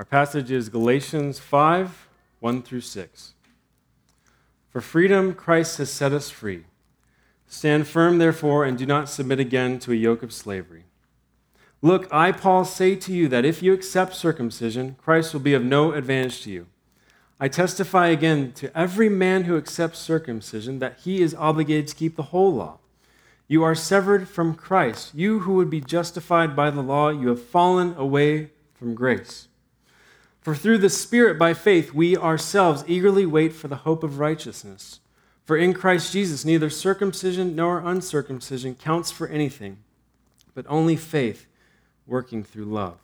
Our passage is Galatians 5 1 through 6. For freedom, Christ has set us free. Stand firm, therefore, and do not submit again to a yoke of slavery. Look, I, Paul, say to you that if you accept circumcision, Christ will be of no advantage to you. I testify again to every man who accepts circumcision that he is obligated to keep the whole law. You are severed from Christ. You who would be justified by the law, you have fallen away from grace. For through the Spirit, by faith, we ourselves eagerly wait for the hope of righteousness. For in Christ Jesus, neither circumcision nor uncircumcision counts for anything, but only faith working through love.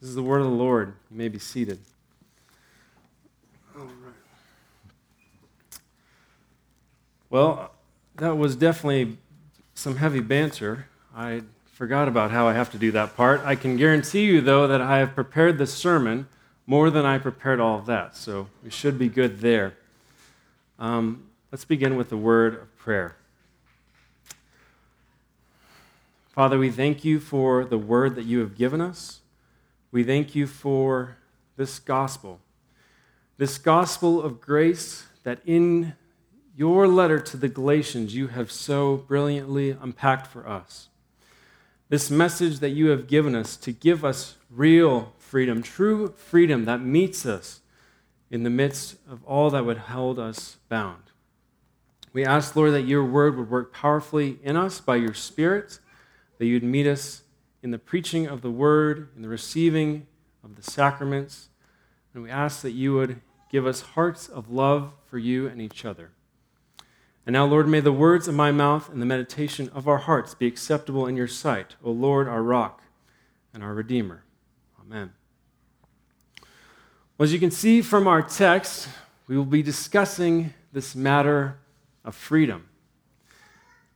This is the word of the Lord. You may be seated. All right. Well, that was definitely some heavy banter. I forgot about how I have to do that part. I can guarantee you, though, that I have prepared this sermon more than I prepared all of that, so we should be good there. Um, let's begin with the word of prayer. Father, we thank you for the word that you have given us. We thank you for this gospel, this gospel of grace that in your letter to the Galatians you have so brilliantly unpacked for us. This message that you have given us to give us real freedom, true freedom that meets us in the midst of all that would hold us bound. We ask, Lord, that your word would work powerfully in us by your Spirit that you'd meet us in the preaching of the word, in the receiving of the sacraments. And we ask that you would give us hearts of love for you and each other. And now, Lord, may the words of my mouth and the meditation of our hearts be acceptable in your sight, O Lord, our rock and our Redeemer. Amen. Well, as you can see from our text, we will be discussing this matter of freedom.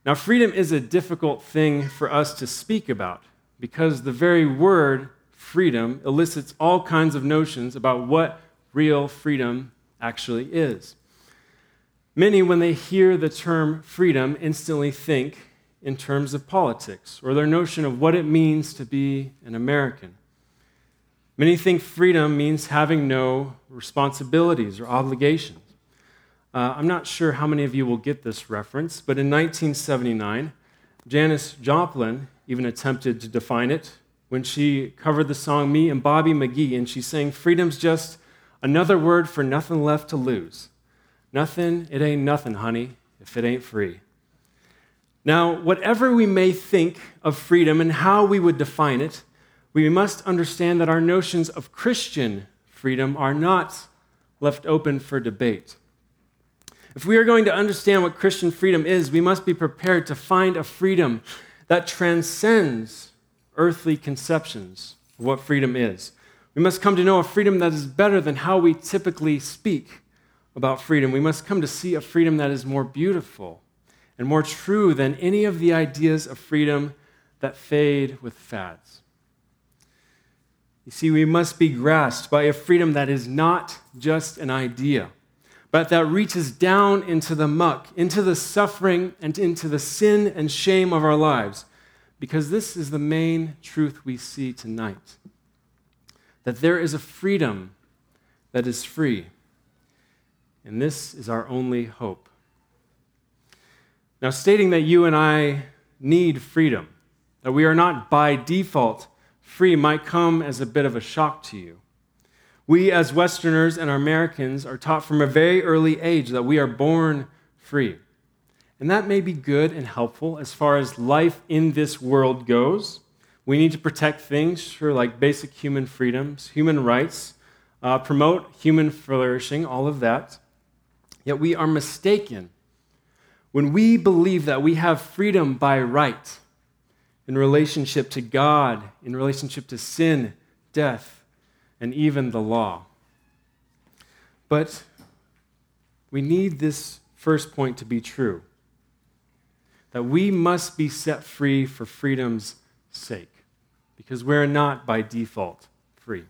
Now, freedom is a difficult thing for us to speak about because the very word freedom elicits all kinds of notions about what real freedom actually is. Many, when they hear the term freedom, instantly think in terms of politics or their notion of what it means to be an American. Many think freedom means having no responsibilities or obligations. Uh, I'm not sure how many of you will get this reference, but in 1979, Janis Joplin even attempted to define it when she covered the song Me and Bobby McGee, and she sang, Freedom's just another word for nothing left to lose. Nothing, it ain't nothing, honey, if it ain't free. Now, whatever we may think of freedom and how we would define it, we must understand that our notions of Christian freedom are not left open for debate. If we are going to understand what Christian freedom is, we must be prepared to find a freedom that transcends earthly conceptions of what freedom is. We must come to know a freedom that is better than how we typically speak about freedom. We must come to see a freedom that is more beautiful and more true than any of the ideas of freedom that fade with fads. You see, we must be grasped by a freedom that is not just an idea but that reaches down into the muck, into the suffering, and into the sin and shame of our lives. Because this is the main truth we see tonight that there is a freedom that is free. And this is our only hope. Now, stating that you and I need freedom, that we are not by default free, might come as a bit of a shock to you. We, as Westerners and Americans, are taught from a very early age that we are born free. And that may be good and helpful as far as life in this world goes. We need to protect things, sure, like basic human freedoms, human rights, uh, promote human flourishing, all of that. Yet we are mistaken when we believe that we have freedom by right in relationship to God, in relationship to sin, death, and even the law. But we need this first point to be true that we must be set free for freedom's sake, because we're not by default free.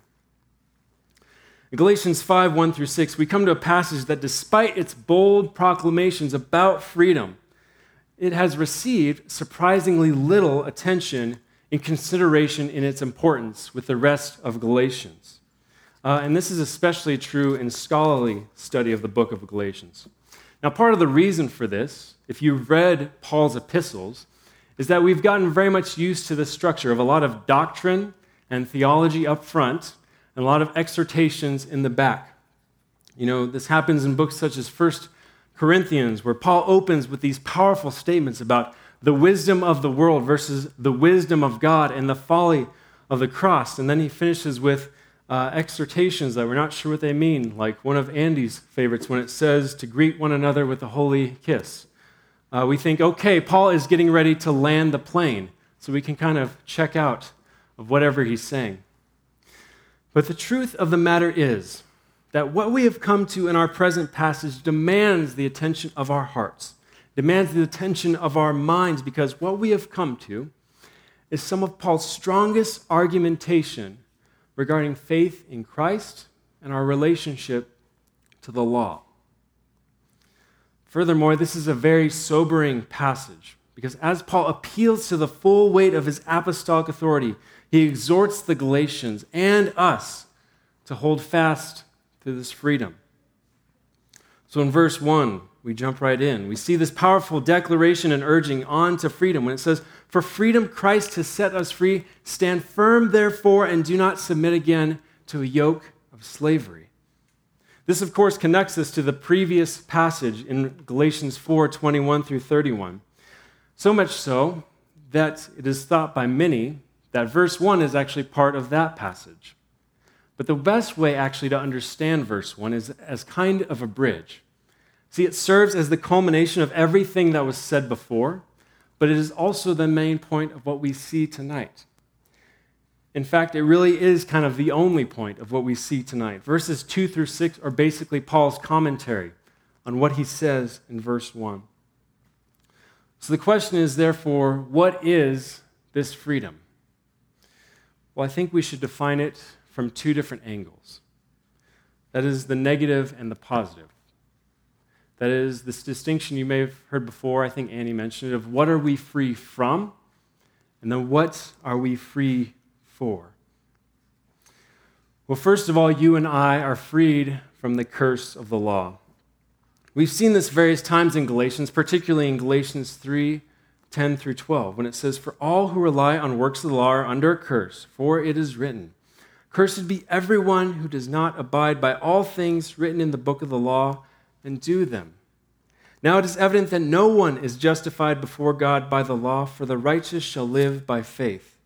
In Galatians 5 1 through 6, we come to a passage that, despite its bold proclamations about freedom, it has received surprisingly little attention in consideration in its importance with the rest of Galatians. Uh, and this is especially true in scholarly study of the book of Galatians. Now, part of the reason for this, if you've read Paul's epistles, is that we've gotten very much used to the structure of a lot of doctrine and theology up front and a lot of exhortations in the back. You know, this happens in books such as 1 Corinthians, where Paul opens with these powerful statements about the wisdom of the world versus the wisdom of God and the folly of the cross. And then he finishes with uh, exhortations that we're not sure what they mean, like one of Andy's favorites when it says to greet one another with a holy kiss. Uh, we think, okay, Paul is getting ready to land the plane, so we can kind of check out of whatever he's saying. But the truth of the matter is that what we have come to in our present passage demands the attention of our hearts, demands the attention of our minds, because what we have come to is some of Paul's strongest argumentation regarding faith in Christ and our relationship to the law. Furthermore, this is a very sobering passage because as Paul appeals to the full weight of his apostolic authority, he exhorts the Galatians and us to hold fast to this freedom. So in verse 1, we jump right in. We see this powerful declaration and urging on to freedom when it says, For freedom Christ has set us free. Stand firm, therefore, and do not submit again to a yoke of slavery. This, of course, connects us to the previous passage in Galatians 4 21 through 31. So much so that it is thought by many that verse 1 is actually part of that passage. But the best way actually to understand verse 1 is as kind of a bridge. See, it serves as the culmination of everything that was said before, but it is also the main point of what we see tonight. In fact, it really is kind of the only point of what we see tonight. Verses 2 through 6 are basically Paul's commentary on what he says in verse 1. So the question is, therefore, what is this freedom? Well, I think we should define it from two different angles that is, the negative and the positive. That is this distinction you may have heard before, I think Annie mentioned it, of what are we free from, and then what are we free for. Well, first of all, you and I are freed from the curse of the law. We've seen this various times in Galatians, particularly in Galatians 3 10 through 12, when it says, For all who rely on works of the law are under a curse, for it is written, Cursed be everyone who does not abide by all things written in the book of the law and do them. Now it is evident that no one is justified before God by the law, for the righteous shall live by faith.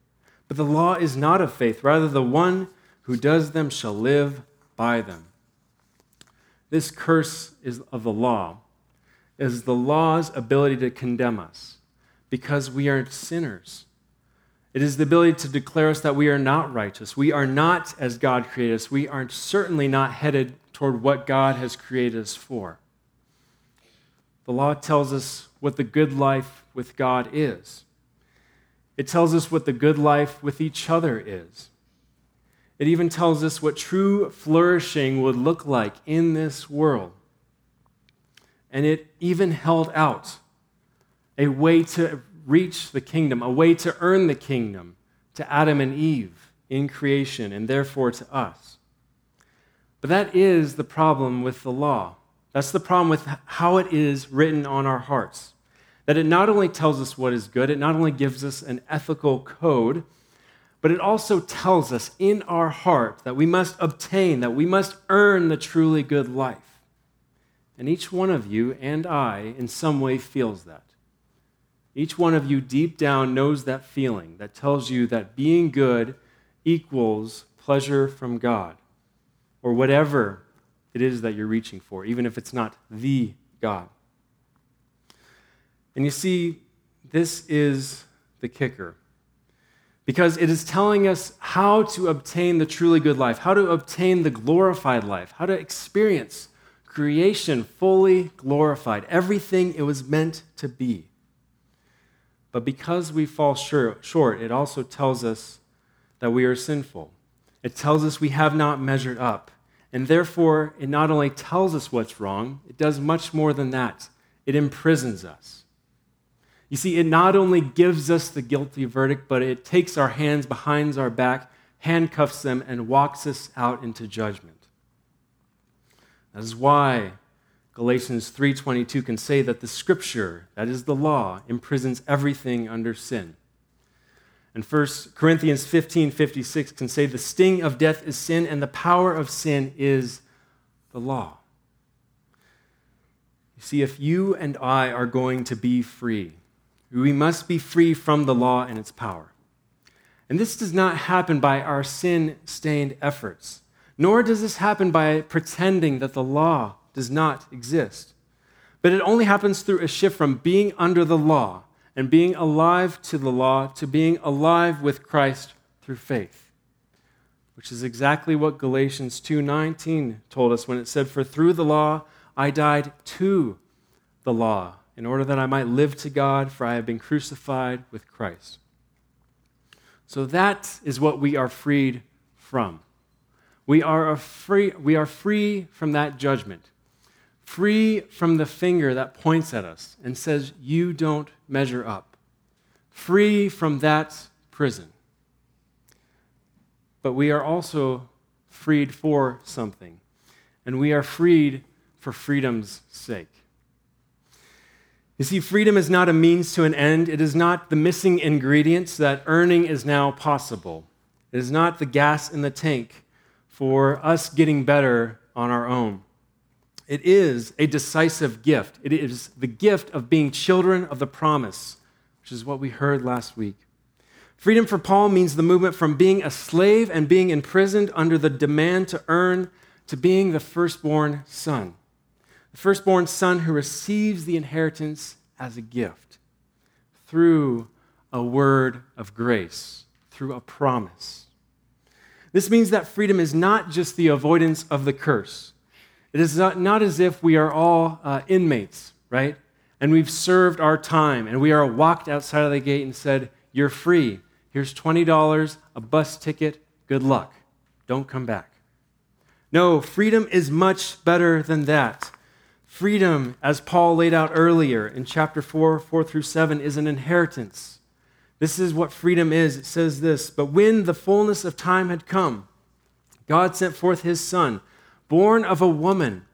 But the law is not of faith, rather, the one who does them shall live by them. This curse is of the law is the law's ability to condemn us because we are sinners. It is the ability to declare us that we are not righteous. We are not as God created us. We are certainly not headed toward what God has created us for. The law tells us what the good life with God is. It tells us what the good life with each other is. It even tells us what true flourishing would look like in this world. And it even held out a way to reach the kingdom, a way to earn the kingdom to Adam and Eve in creation, and therefore to us. But that is the problem with the law. That's the problem with how it is written on our hearts. That it not only tells us what is good, it not only gives us an ethical code, but it also tells us in our heart that we must obtain, that we must earn the truly good life. And each one of you and I, in some way, feels that. Each one of you deep down knows that feeling that tells you that being good equals pleasure from God or whatever it is that you're reaching for, even if it's not the God. And you see, this is the kicker. Because it is telling us how to obtain the truly good life, how to obtain the glorified life, how to experience creation fully glorified, everything it was meant to be. But because we fall short, it also tells us that we are sinful. It tells us we have not measured up. And therefore, it not only tells us what's wrong, it does much more than that. It imprisons us. You see, it not only gives us the guilty verdict, but it takes our hands behind our back, handcuffs them, and walks us out into judgment. That is why Galatians 3:22 can say that the scripture, that is the law, imprisons everything under sin. And 1 Corinthians 15:56 can say the sting of death is sin and the power of sin is the law. You see if you and I are going to be free, we must be free from the law and its power. And this does not happen by our sin-stained efforts, nor does this happen by pretending that the law does not exist. But it only happens through a shift from being under the law and being alive to the law to being alive with Christ through faith. Which is exactly what Galatians 2:19 told us when it said for through the law I died to the law in order that I might live to God for I have been crucified with Christ. So that is what we are freed from. We are, free, we are free from that judgment free from the finger that points at us and says, You don't measure up, free from that prison. But we are also freed for something, and we are freed for freedom's sake. You see, freedom is not a means to an end. It is not the missing ingredients that earning is now possible. It is not the gas in the tank for us getting better on our own. It is a decisive gift. It is the gift of being children of the promise, which is what we heard last week. Freedom for Paul means the movement from being a slave and being imprisoned under the demand to earn to being the firstborn son. The firstborn son who receives the inheritance as a gift through a word of grace, through a promise. This means that freedom is not just the avoidance of the curse it is not, not as if we are all uh, inmates, right? And we've served our time and we are walked outside of the gate and said, You're free. Here's $20, a bus ticket. Good luck. Don't come back. No, freedom is much better than that. Freedom, as Paul laid out earlier in chapter 4, 4 through 7, is an inheritance. This is what freedom is. It says this But when the fullness of time had come, God sent forth his Son born of a woman,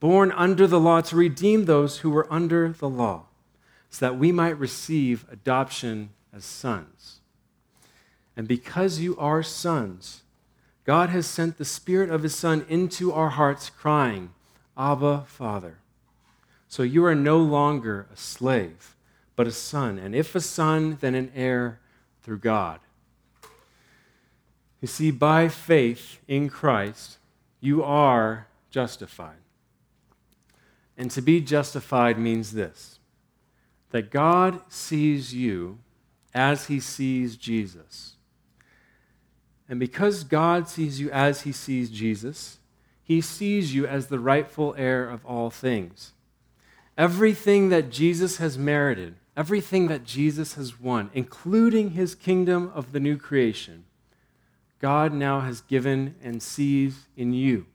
born under the law, to redeem those who were under the law, so that we might receive adoption as sons. And because you are sons, God has sent the Spirit of His Son into our hearts, crying, Abba, Father. So you are no longer a slave, but a son. And if a son, then an heir through God. You see, by faith in Christ, you are justified. And to be justified means this that God sees you as he sees Jesus. And because God sees you as he sees Jesus, he sees you as the rightful heir of all things. Everything that Jesus has merited, everything that Jesus has won, including his kingdom of the new creation, God now has given and sees in you.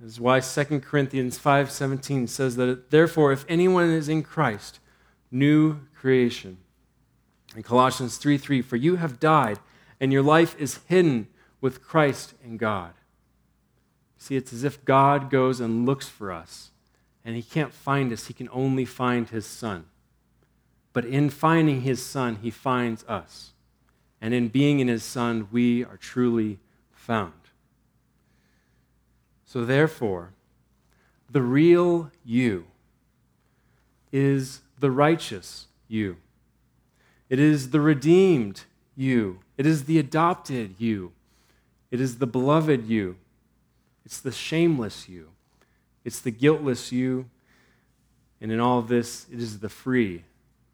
This is why 2 Corinthians 5:17 says that therefore if anyone is in Christ, new creation. And Colossians 3:3 3, for you have died and your life is hidden with Christ in God. See, it's as if God goes and looks for us and he can't find us, he can only find his son. But in finding his son, he finds us. And in being in his Son, we are truly found. So, therefore, the real you is the righteous you. It is the redeemed you. It is the adopted you. It is the beloved you. It's the shameless you. It's the guiltless you. And in all this, it is the free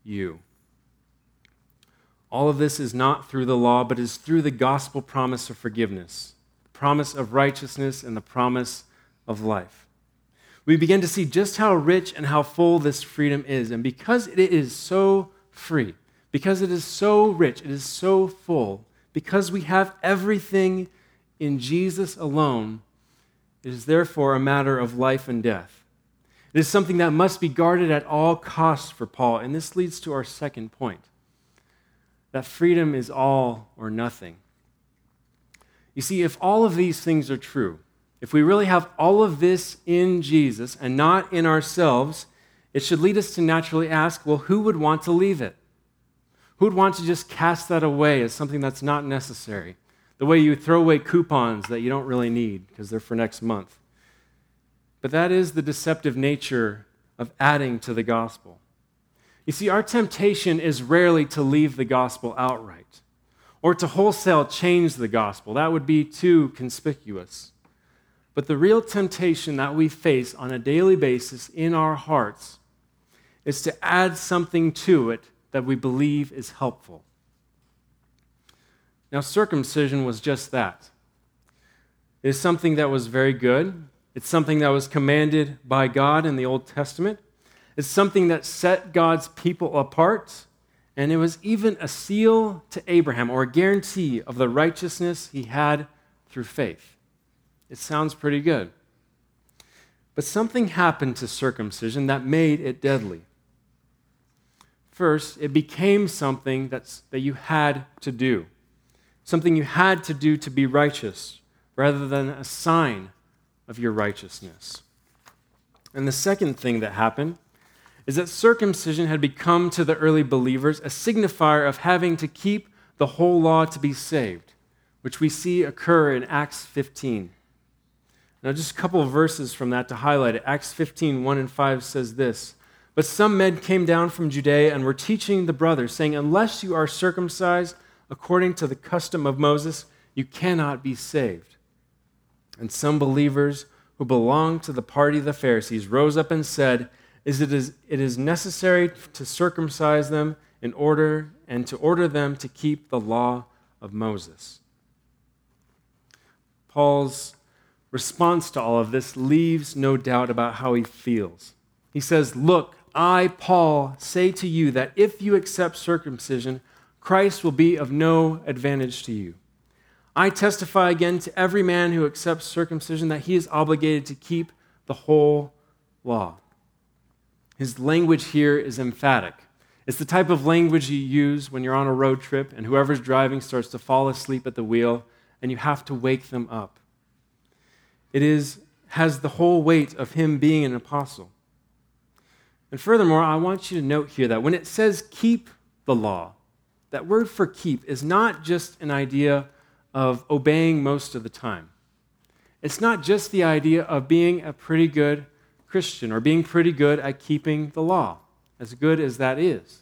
you. All of this is not through the law, but is through the gospel promise of forgiveness, the promise of righteousness, and the promise of life. We begin to see just how rich and how full this freedom is. And because it is so free, because it is so rich, it is so full, because we have everything in Jesus alone, it is therefore a matter of life and death. It is something that must be guarded at all costs for Paul. And this leads to our second point that freedom is all or nothing. You see, if all of these things are true, if we really have all of this in Jesus and not in ourselves, it should lead us to naturally ask well, who would want to leave it? Who would want to just cast that away as something that's not necessary? The way you throw away coupons that you don't really need because they're for next month. But that is the deceptive nature of adding to the gospel. You see, our temptation is rarely to leave the gospel outright or to wholesale change the gospel. That would be too conspicuous. But the real temptation that we face on a daily basis in our hearts is to add something to it that we believe is helpful. Now, circumcision was just that. It is something that was very good. It's something that was commanded by God in the Old Testament. It's something that set God's people apart. And it was even a seal to Abraham or a guarantee of the righteousness he had through faith. It sounds pretty good. But something happened to circumcision that made it deadly. First, it became something that's, that you had to do, something you had to do to be righteous, rather than a sign of your righteousness. And the second thing that happened is that circumcision had become to the early believers a signifier of having to keep the whole law to be saved, which we see occur in Acts 15. Now, just a couple of verses from that to highlight it. Acts 15, 1 and 5 says this But some men came down from Judea and were teaching the brothers, saying, Unless you are circumcised according to the custom of Moses, you cannot be saved. And some believers who belonged to the party of the Pharisees rose up and said, is it, is it is necessary to circumcise them in order and to order them to keep the law of Moses. Paul's response to all of this leaves no doubt about how he feels. He says, Look, I, Paul, say to you that if you accept circumcision, Christ will be of no advantage to you. I testify again to every man who accepts circumcision that he is obligated to keep the whole law. His language here is emphatic. It's the type of language you use when you're on a road trip and whoever's driving starts to fall asleep at the wheel and you have to wake them up. It is, has the whole weight of him being an apostle. And furthermore, I want you to note here that when it says keep the law, that word for keep is not just an idea of obeying most of the time. It's not just the idea of being a pretty good Christian or being pretty good at keeping the law, as good as that is.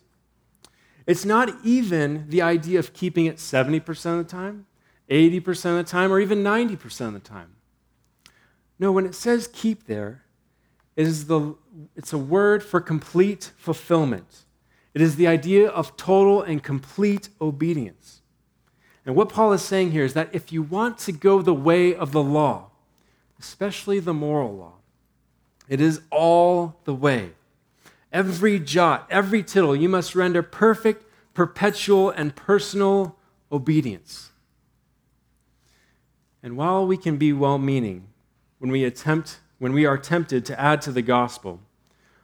It's not even the idea of keeping it 70% of the time, 80% of the time, or even 90% of the time. No, when it says keep there, it is the, it's a word for complete fulfillment. It is the idea of total and complete obedience. And what Paul is saying here is that if you want to go the way of the law, especially the moral law, it is all the way. Every jot, every tittle, you must render perfect, perpetual, and personal obedience. And while we can be well meaning, when we attempt when we are tempted to add to the gospel.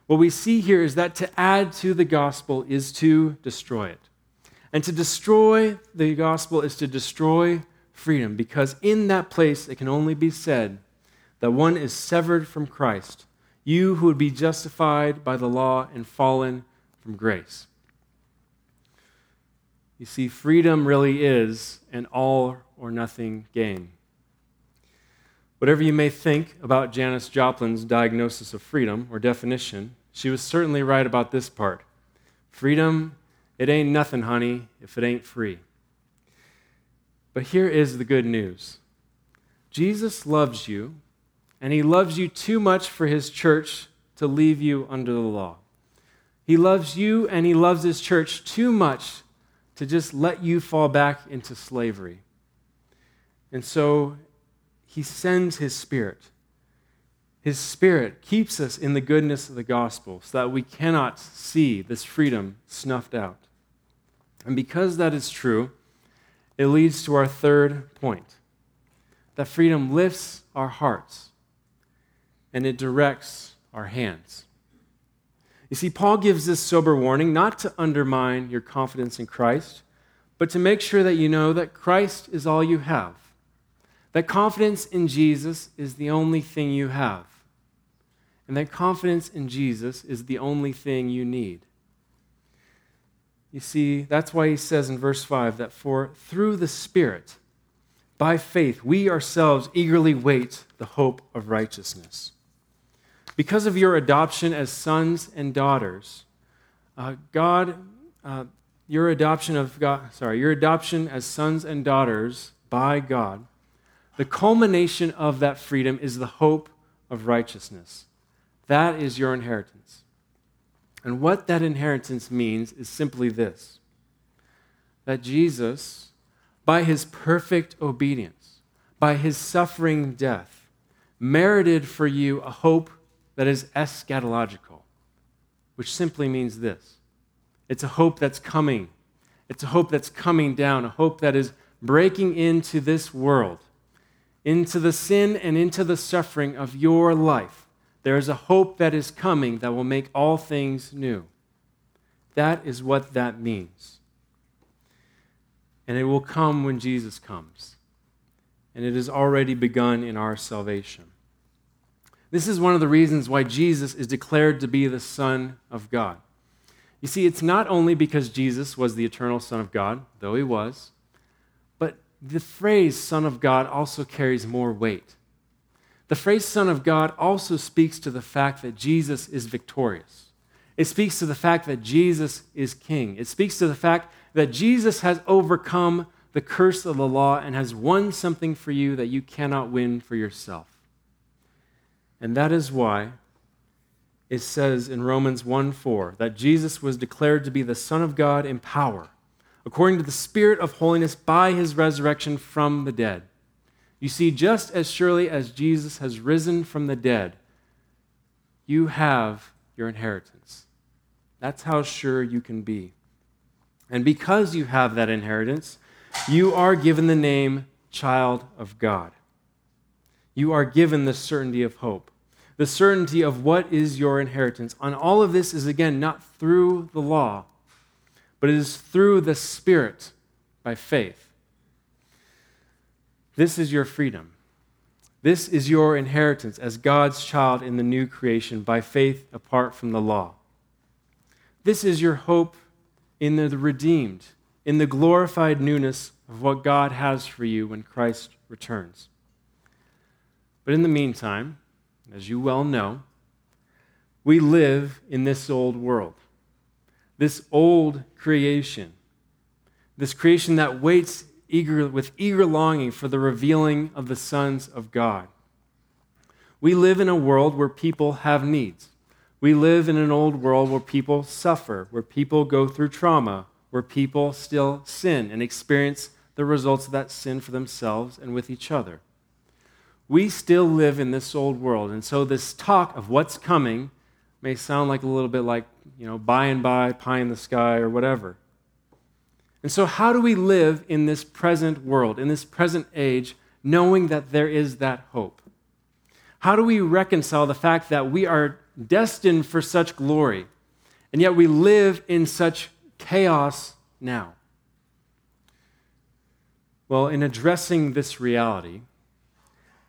What we see here is that to add to the gospel is to destroy it. And to destroy the gospel is to destroy freedom, because in that place it can only be said that one is severed from Christ, you who would be justified by the law and fallen from grace. You see, freedom really is an all or nothing game. Whatever you may think about Janis Joplin's diagnosis of freedom or definition, she was certainly right about this part. Freedom, it ain't nothing, honey, if it ain't free. But here is the good news Jesus loves you, and he loves you too much for his church to leave you under the law. He loves you and he loves his church too much to just let you fall back into slavery. And so he sends his spirit. His spirit keeps us in the goodness of the gospel so that we cannot see this freedom snuffed out. And because that is true, it leads to our third point that freedom lifts our hearts and it directs our hands. You see, Paul gives this sober warning not to undermine your confidence in Christ, but to make sure that you know that Christ is all you have That confidence in Jesus is the only thing you have. And that confidence in Jesus is the only thing you need. You see, that's why he says in verse 5 that for through the Spirit, by faith, we ourselves eagerly wait the hope of righteousness. Because of your adoption as sons and daughters, uh, God, uh, your adoption of God, sorry, your adoption as sons and daughters by God, the culmination of that freedom is the hope of righteousness. That is your inheritance. And what that inheritance means is simply this that Jesus, by his perfect obedience, by his suffering death, merited for you a hope that is eschatological, which simply means this it's a hope that's coming. It's a hope that's coming down, a hope that is breaking into this world, into the sin and into the suffering of your life there is a hope that is coming that will make all things new. That is what that means. And it will come when Jesus comes. And it has already begun in our salvation. This is one of the reasons why Jesus is declared to be the Son of God. You see, it's not only because Jesus was the eternal Son of God, though he was, but the phrase Son of God also carries more weight. The phrase Son of God also speaks to the fact that Jesus is victorious. It speaks to the fact that Jesus is king. It speaks to the fact that Jesus has overcome the curse of the law and has won something for you that you cannot win for yourself. And that is why it says in Romans 1 4 that Jesus was declared to be the Son of God in power, according to the Spirit of holiness by his resurrection from the dead. You see, just as surely as Jesus has risen from the dead, you have your inheritance. That's how sure you can be. And because you have that inheritance, you are given the name child of God. You are given the certainty of hope, the certainty of what is your inheritance. And all of this is, again, not through the law, but it is through the Spirit by faith. This is your freedom. This is your inheritance as God's child in the new creation by faith apart from the law. This is your hope in the redeemed, in the glorified newness of what God has for you when Christ returns. But in the meantime, as you well know, we live in this old world, this old creation, this creation that waits eager, with eager longing for the revealing of the sons of God. We live in a world where people have needs. We live in an old world where people suffer, where people go through trauma, where people still sin and experience the results of that sin for themselves and with each other. We still live in this old world, and so this talk of what's coming may sound like a little bit like, you know, by and by, pie in the sky, or whatever. And so, how do we live in this present world, in this present age, knowing that there is that hope? How do we reconcile the fact that we are destined for such glory, and yet we live in such chaos now? Well, in addressing this reality,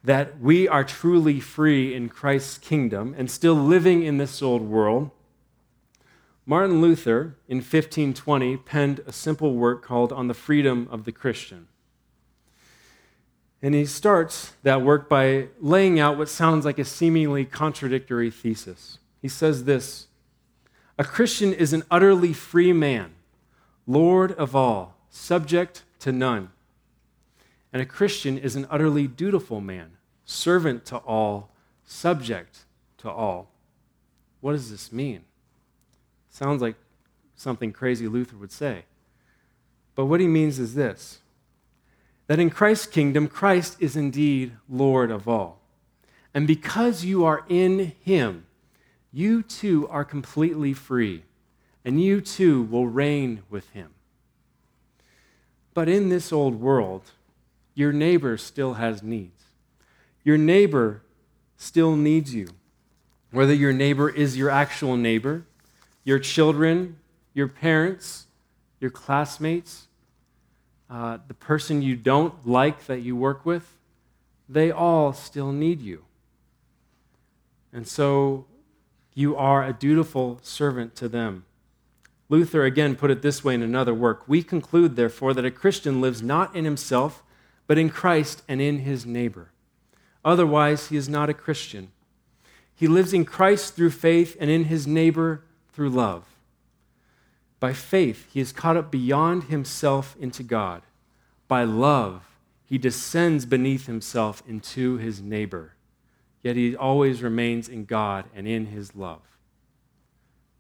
that we are truly free in Christ's kingdom and still living in this old world, Martin Luther, in 1520, penned a simple work called On the Freedom of the Christian. And he starts that work by laying out what sounds like a seemingly contradictory thesis. He says this A Christian is an utterly free man, Lord of all, subject to none. And a Christian is an utterly dutiful man, servant to all, subject to all. What does this mean? Sounds like something crazy Luther would say. But what he means is this that in Christ's kingdom, Christ is indeed Lord of all. And because you are in him, you too are completely free, and you too will reign with him. But in this old world, your neighbor still has needs. Your neighbor still needs you. Whether your neighbor is your actual neighbor your children, your parents, your classmates, uh, the person you don't like that you work with, they all still need you. And so you are a dutiful servant to them. Luther again put it this way in another work We conclude, therefore, that a Christian lives not in himself, but in Christ and in his neighbor. Otherwise, he is not a Christian. He lives in Christ through faith and in his neighbor through love. By faith, he is caught up beyond himself into God. By love, he descends beneath himself into his neighbor. Yet he always remains in God and in his love.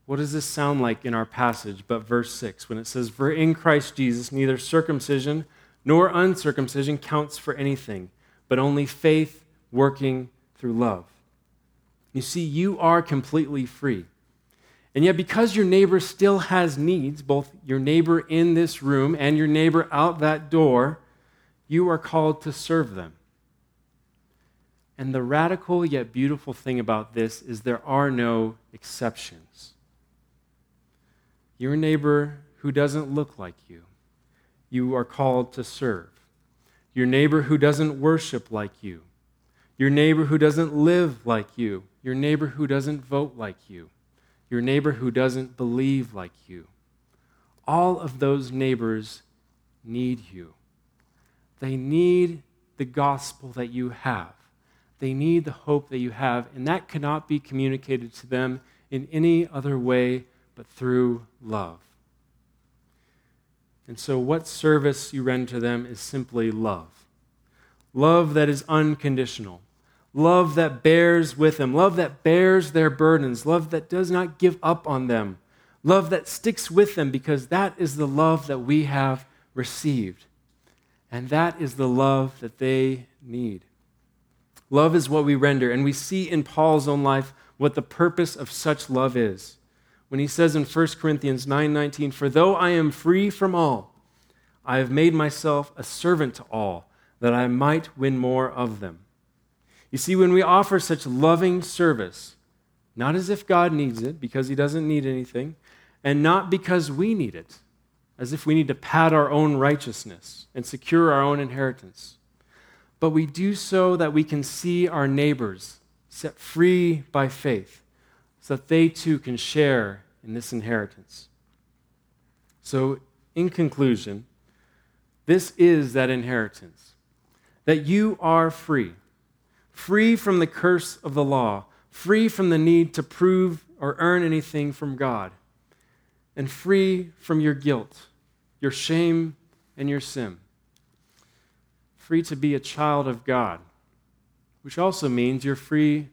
What does this sound like in our passage, but verse 6, when it says, For in Christ Jesus neither circumcision nor uncircumcision counts for anything, but only faith working through love. You see, you are completely free. And yet, because your neighbor still has needs, both your neighbor in this room and your neighbor out that door, you are called to serve them. And the radical yet beautiful thing about this is there are no exceptions your neighbor who doesn't look like you, you are called to serve. Your neighbor who doesn't worship like you, your neighbor who doesn't live like you, your neighbor who doesn't vote like you, your neighbor who doesn't believe like you. All of those neighbors need you. They need the gospel that you have. They need the hope that you have, and that cannot be communicated to them in any other way but through love. And so, what service you render to them is simply love. Love that is unconditional. Love that bears with them. Love that bears their burdens. Love that does not give up on them. Love that sticks with them because that is the love that we have received. And that is the love that they need. Love is what we render. And we see in Paul's own life what the purpose of such love is when he says in 1 Corinthians 9:19, "For though I am free from all, I have made myself a servant to all, that I might win more of them." You see, when we offer such loving service, not as if God needs it, because he doesn't need anything, and not because we need it, as if we need to pad our own righteousness and secure our own inheritance, but we do so that we can see our neighbors set free by faith so that they too can share in this inheritance. So, in conclusion, this is that inheritance that you are free, free from the curse of the law, free from the need to prove or earn anything from God, and free from your guilt, your shame, and your sin. Free to be a child of God, which also means you're free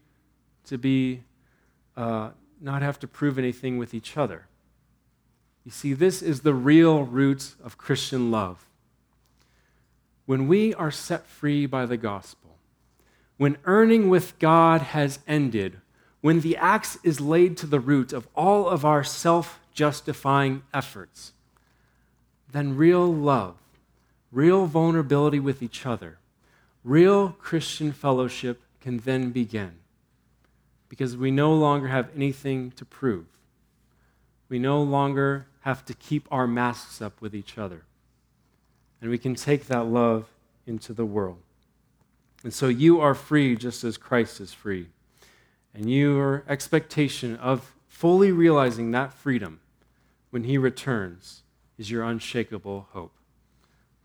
to be uh, not have to prove anything with each other. You see, this is the real roots of Christian love. When we are set free by the gospel, when earning with God has ended, when the axe is laid to the root of all of our self justifying efforts, then real love, real vulnerability with each other, real Christian fellowship can then begin because we no longer have anything to prove. We no longer have to keep our masks up with each other. And we can take that love into the world. And so you are free just as Christ is free. And your expectation of fully realizing that freedom when he returns is your unshakable hope.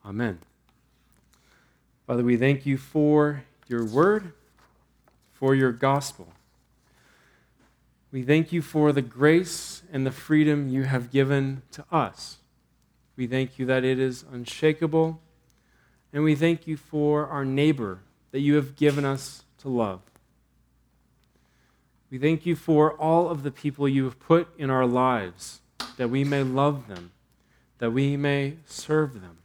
Amen. Father, we thank you for your word, for your gospel. We thank you for the grace and the freedom you have given to us. We thank you that it is unshakable. And we thank you for our neighbor that you have given us to love. We thank you for all of the people you have put in our lives that we may love them, that we may serve them,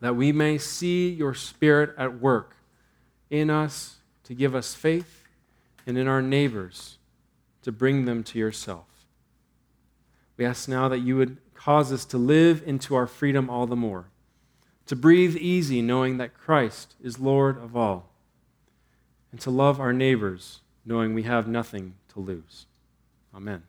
that we may see your Spirit at work in us to give us faith and in our neighbors to bring them to yourself. We ask now that you would cause us to live into our freedom all the more, to breathe easy knowing that Christ is Lord of all, and to love our neighbors knowing we have nothing to lose. Amen.